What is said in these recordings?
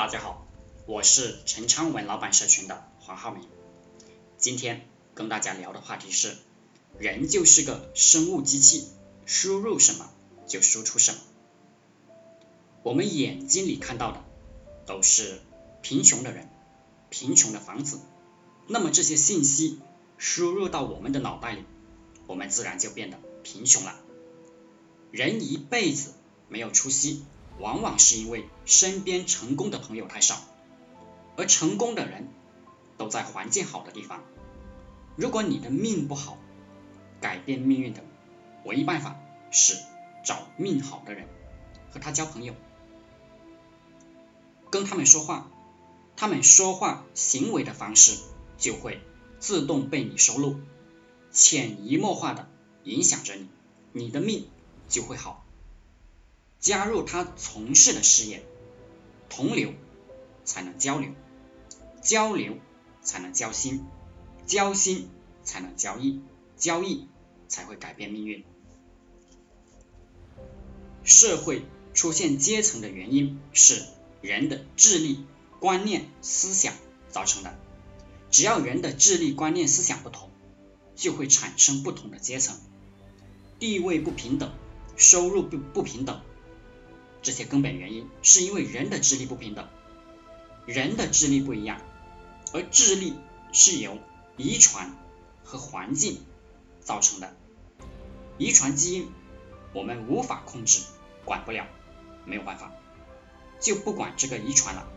大家好，我是陈昌文老板社群的黄浩明。今天跟大家聊的话题是，人就是个生物机器，输入什么就输出什么。我们眼睛里看到的都是贫穷的人、贫穷的房子，那么这些信息输入到我们的脑袋里，我们自然就变得贫穷了。人一辈子没有出息。往往是因为身边成功的朋友太少，而成功的人都在环境好的地方。如果你的命不好，改变命运的唯一办法是找命好的人，和他交朋友，跟他们说话，他们说话行为的方式就会自动被你收录，潜移默化的影响着你，你的命就会好。加入他从事的事业，同流才能交流，交流才能交心，交心才能交易，交易才会改变命运。社会出现阶层的原因是人的智力、观念、思想造成的。只要人的智力、观念、思想不同，就会产生不同的阶层，地位不平等，收入不不平等。这些根本原因是因为人的智力不平等，人的智力不一样，而智力是由遗传和环境造成的。遗传基因我们无法控制，管不了，没有办法，就不管这个遗传了，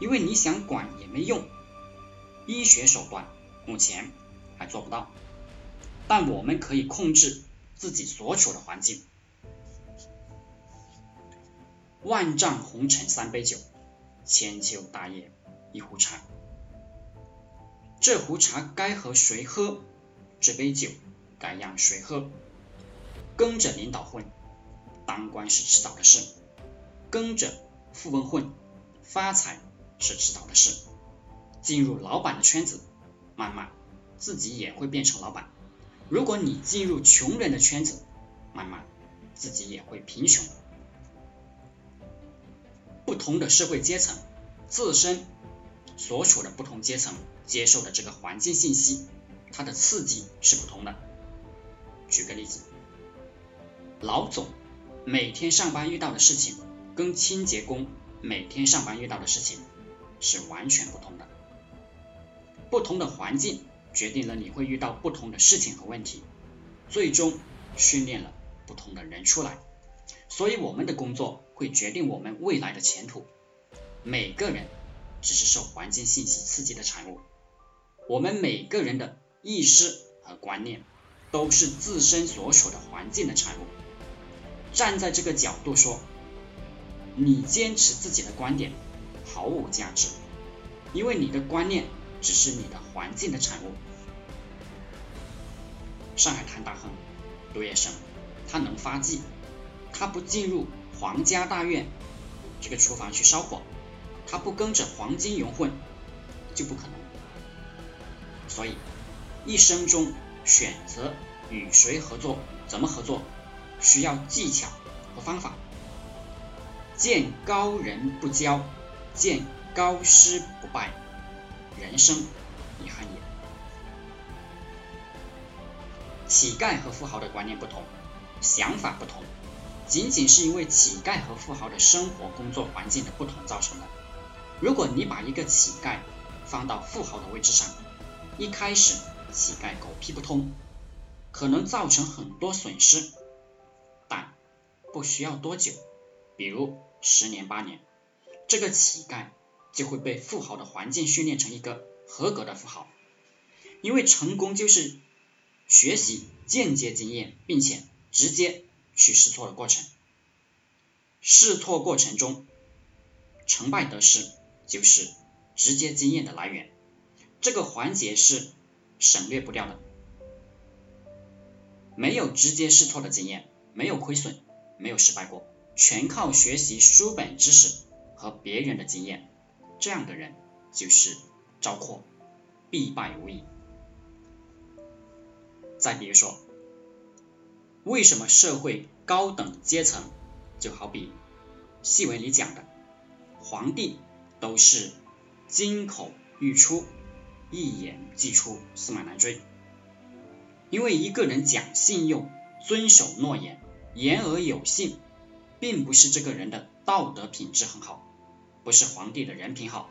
因为你想管也没用，医学手段目前还做不到，但我们可以控制自己所处的环境。万丈红尘三杯酒，千秋大业一壶茶。这壶茶该和谁喝？这杯酒该让谁喝？跟着领导混，当官是迟早的事；跟着富翁混，发财是迟早的事。进入老板的圈子，慢慢自己也会变成老板。如果你进入穷人的圈子，慢慢自己也会贫穷。不同的社会阶层，自身所处的不同阶层接受的这个环境信息，它的刺激是不同的。举个例子，老总每天上班遇到的事情，跟清洁工每天上班遇到的事情是完全不同的。不同的环境决定了你会遇到不同的事情和问题，最终训练了不同的人出来。所以我们的工作会决定我们未来的前途。每个人只是受环境信息刺激的产物。我们每个人的意识和观念都是自身所处的环境的产物。站在这个角度说，你坚持自己的观点毫无价值，因为你的观念只是你的环境的产物。上海滩大亨杜月笙，他能发迹。他不进入皇家大院这个厨房去烧火，他不跟着黄金荣混，就不可能。所以，一生中选择与谁合作，怎么合作，需要技巧和方法。见高人不骄，见高师不拜，人生遗憾也。乞丐和富豪的观念不同，想法不同。仅仅是因为乞丐和富豪的生活工作环境的不同造成的。如果你把一个乞丐放到富豪的位置上，一开始乞丐狗屁不通，可能造成很多损失，但不需要多久，比如十年八年，这个乞丐就会被富豪的环境训练成一个合格的富豪。因为成功就是学习间接经验，并且直接。去试错的过程，试错过程中成败得失就是直接经验的来源，这个环节是省略不掉的。没有直接试错的经验，没有亏损，没有失败过，全靠学习书本知识和别人的经验，这样的人就是招阔，必败无疑。再比如说。为什么社会高等阶层，就好比戏文里讲的皇帝都是金口玉出，一言既出，驷马难追。因为一个人讲信用、遵守诺言、言而有信，并不是这个人的道德品质很好，不是皇帝的人品好。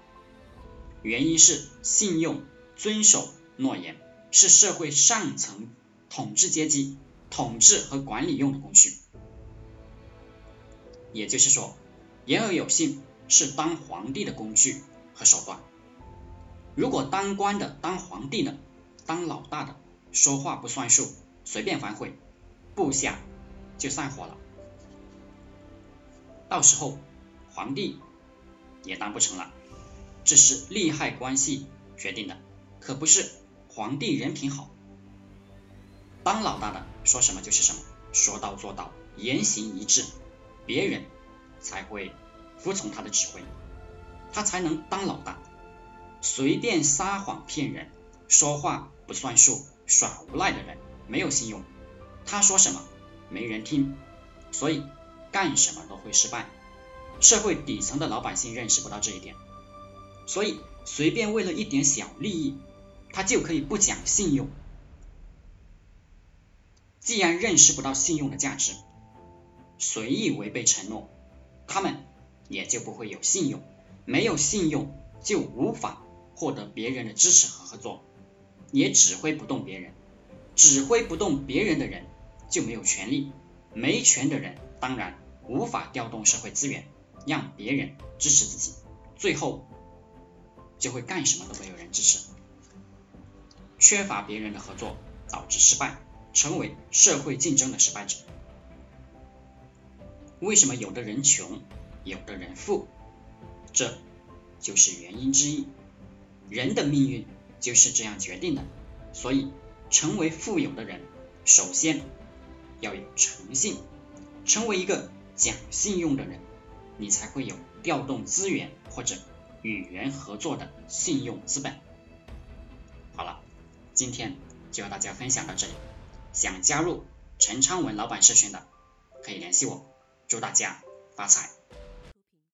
原因是信用、遵守诺言是社会上层统治阶级统治和管理用的工具。也就是说，言而有信是当皇帝的工具和手段。如果当官的、当皇帝的、当老大的说话不算数，随便反悔，部下就散伙了。到时候皇帝也当不成了。这是利害关系决定的，可不是皇帝人品好。当老大的说什么就是什么，说到做到，言行一致。别人才会服从他的指挥，他才能当老大。随便撒谎骗人、说话不算数、耍无赖的人，没有信用。他说什么没人听，所以干什么都会失败。社会底层的老百姓认识不到这一点，所以随便为了一点小利益，他就可以不讲信用。既然认识不到信用的价值，随意违背承诺，他们也就不会有信用，没有信用就无法获得别人的支持和合作，也指挥不动别人，指挥不动别人的人就没有权利，没权的人当然无法调动社会资源让别人支持自己，最后就会干什么都没有人支持，缺乏别人的合作导致失败，成为社会竞争的失败者。为什么有的人穷，有的人富？这就是原因之一。人的命运就是这样决定的。所以，成为富有的人，首先要有诚信，成为一个讲信用的人，你才会有调动资源或者与人合作的信用资本。好了，今天就和大家分享到这里。想加入陈昌文老板社群的，可以联系我。祝大家发财！